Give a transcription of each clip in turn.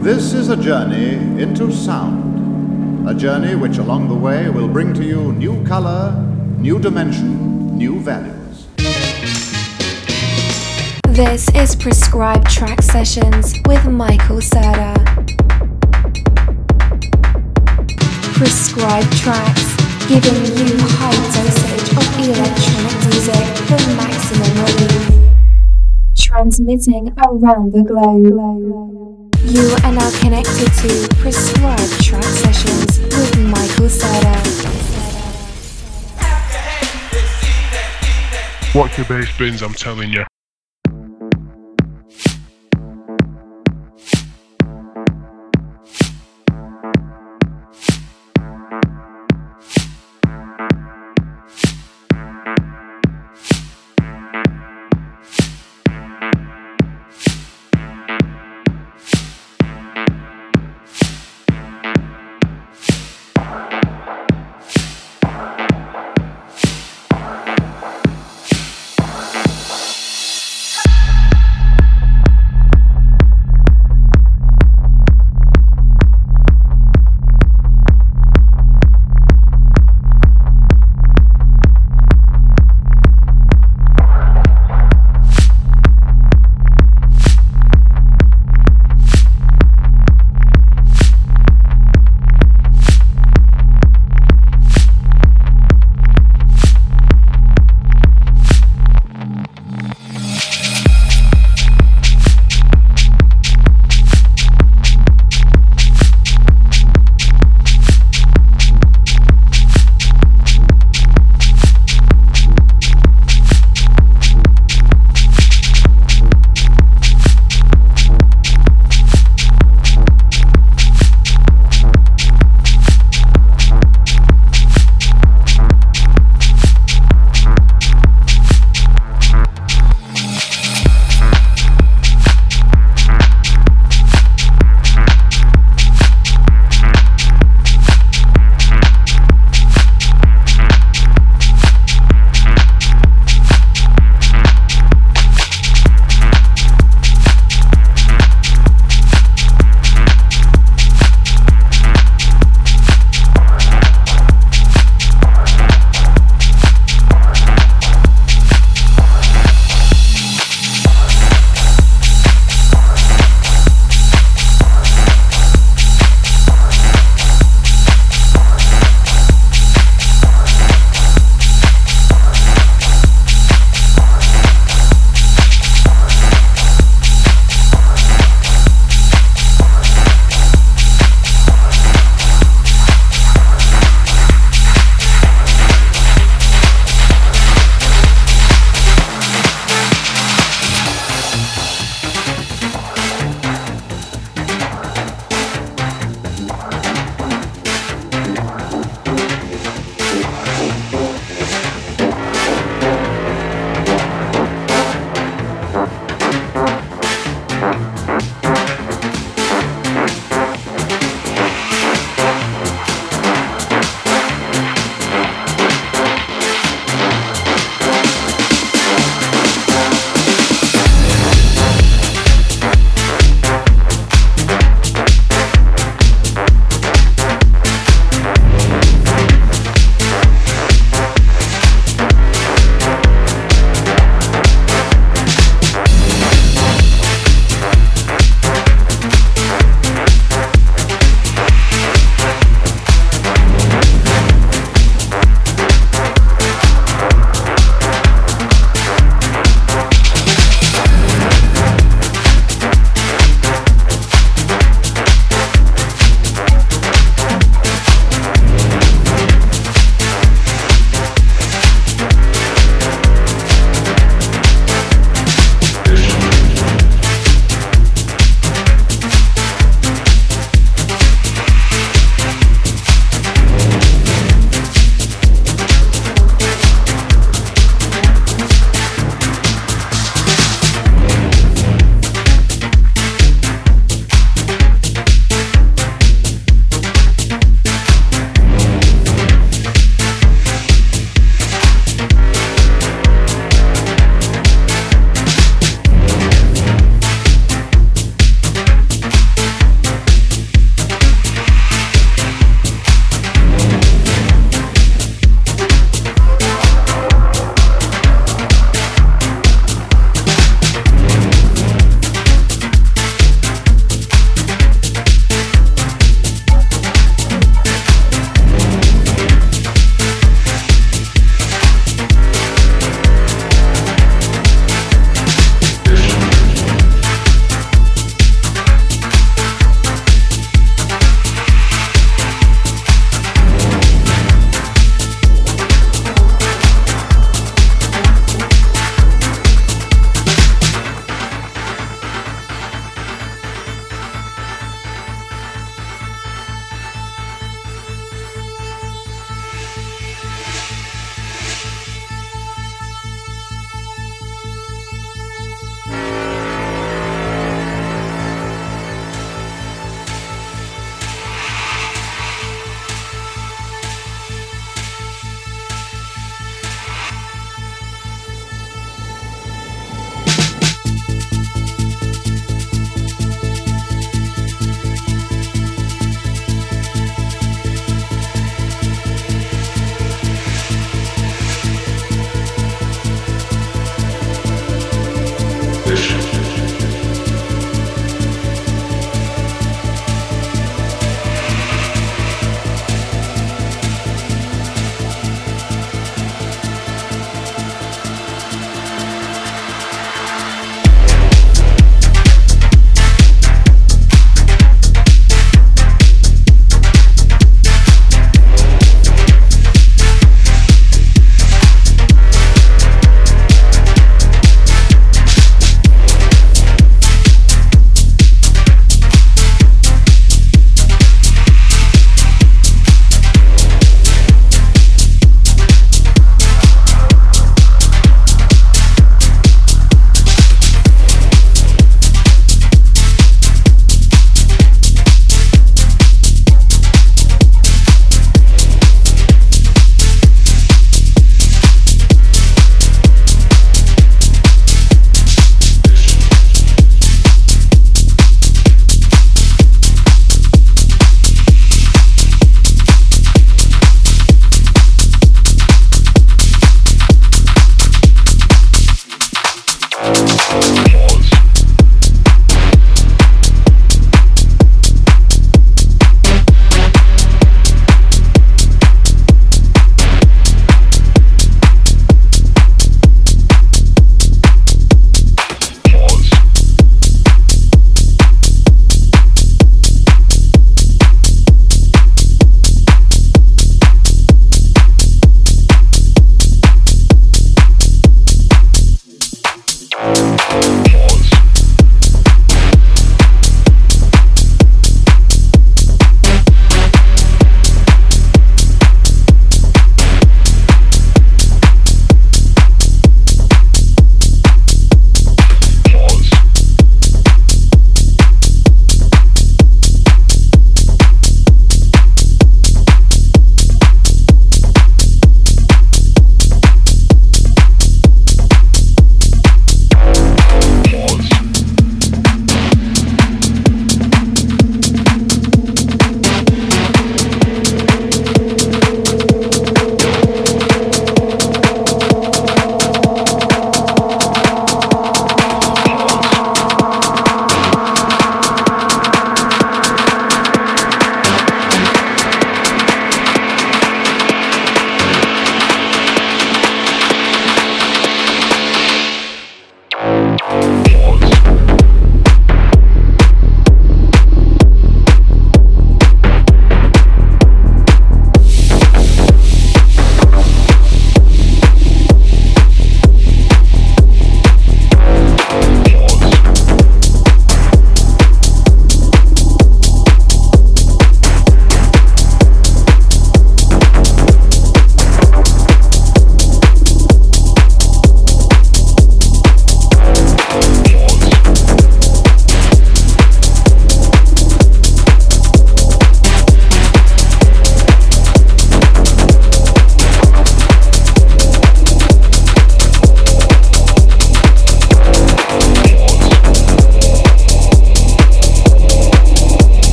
This is a journey into sound. A journey which along the way will bring to you new color, new dimension, new values. This is Prescribed Track Sessions with Michael Serda. Prescribed Tracks, giving you high dosage of electronic music for maximum relief. Transmitting around the globe. You are now connected to Prescribed Track Sessions with Michael Serda. What your bass bins, I'm telling you.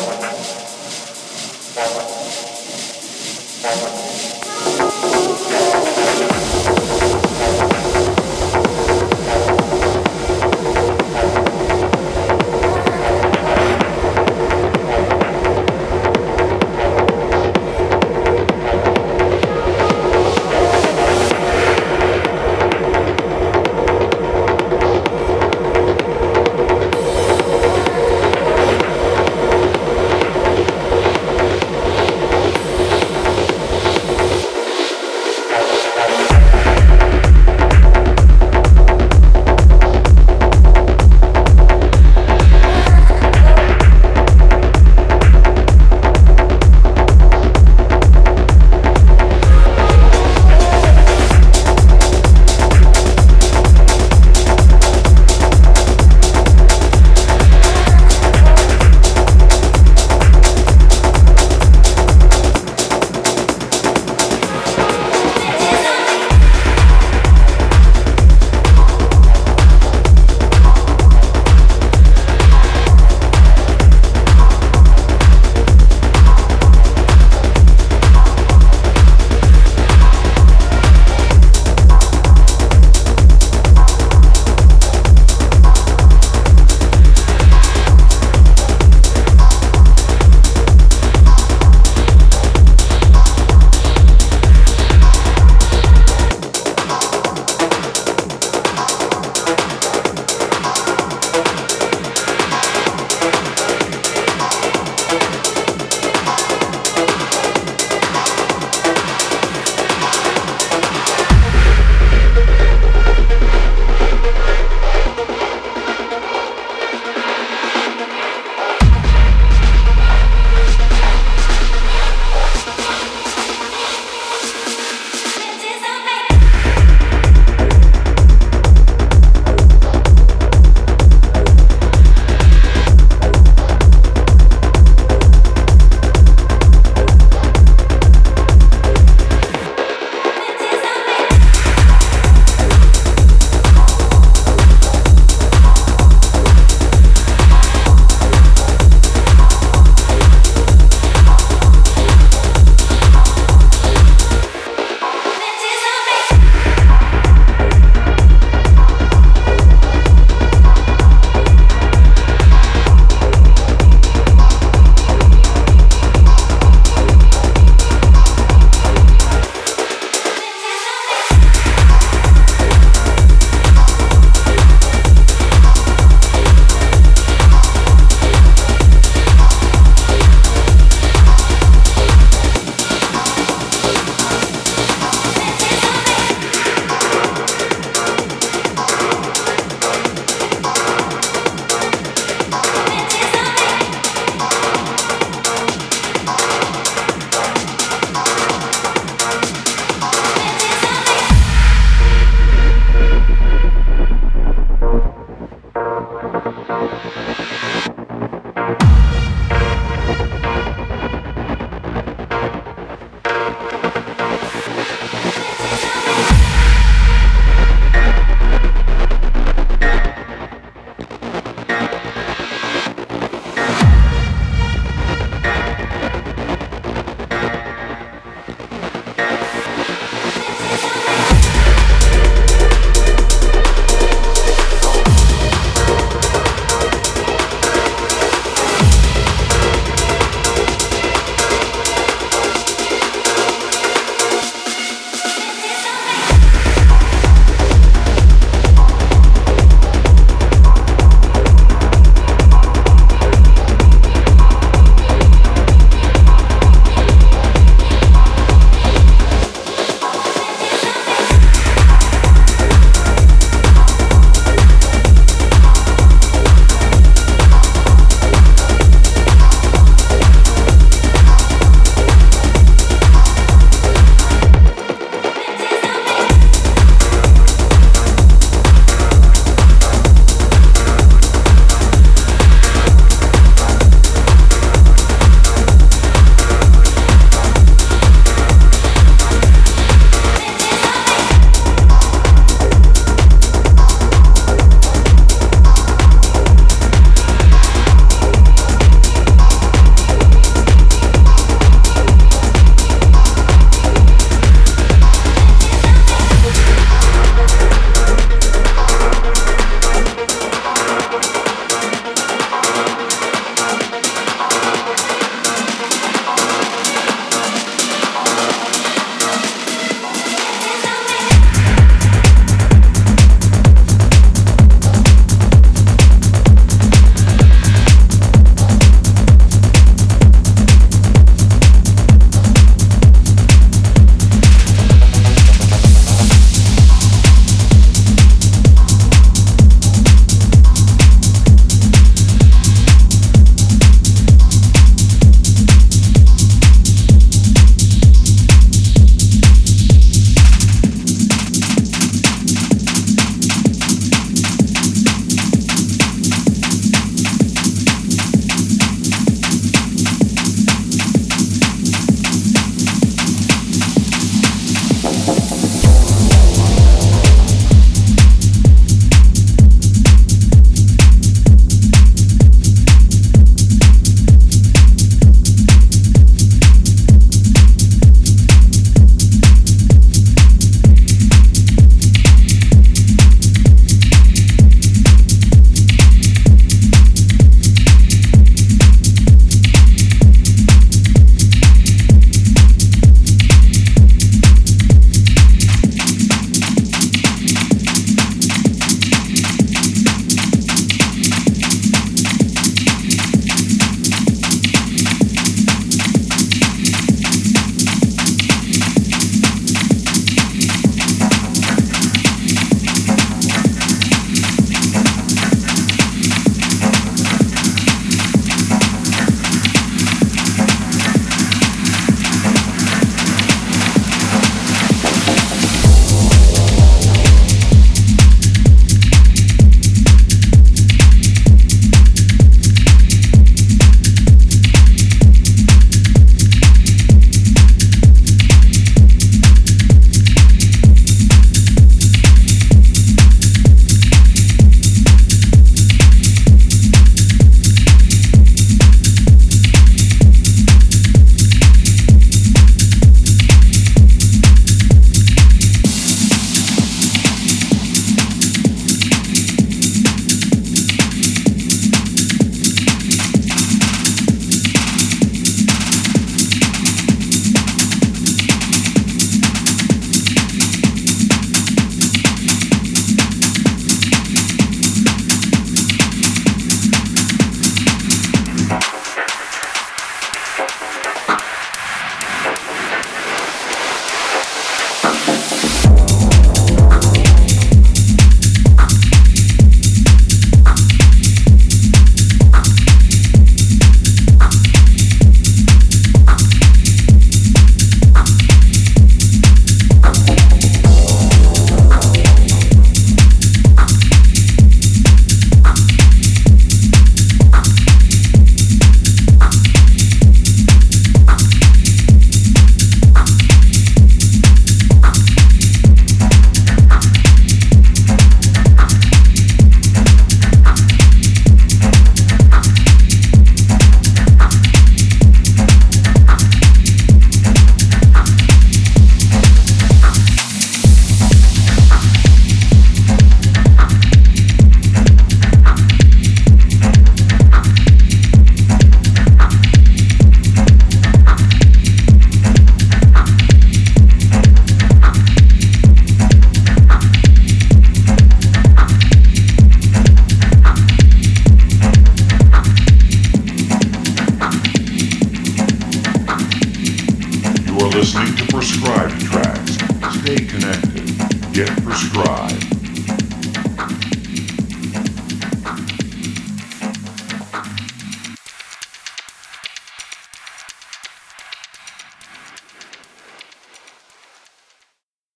Bye.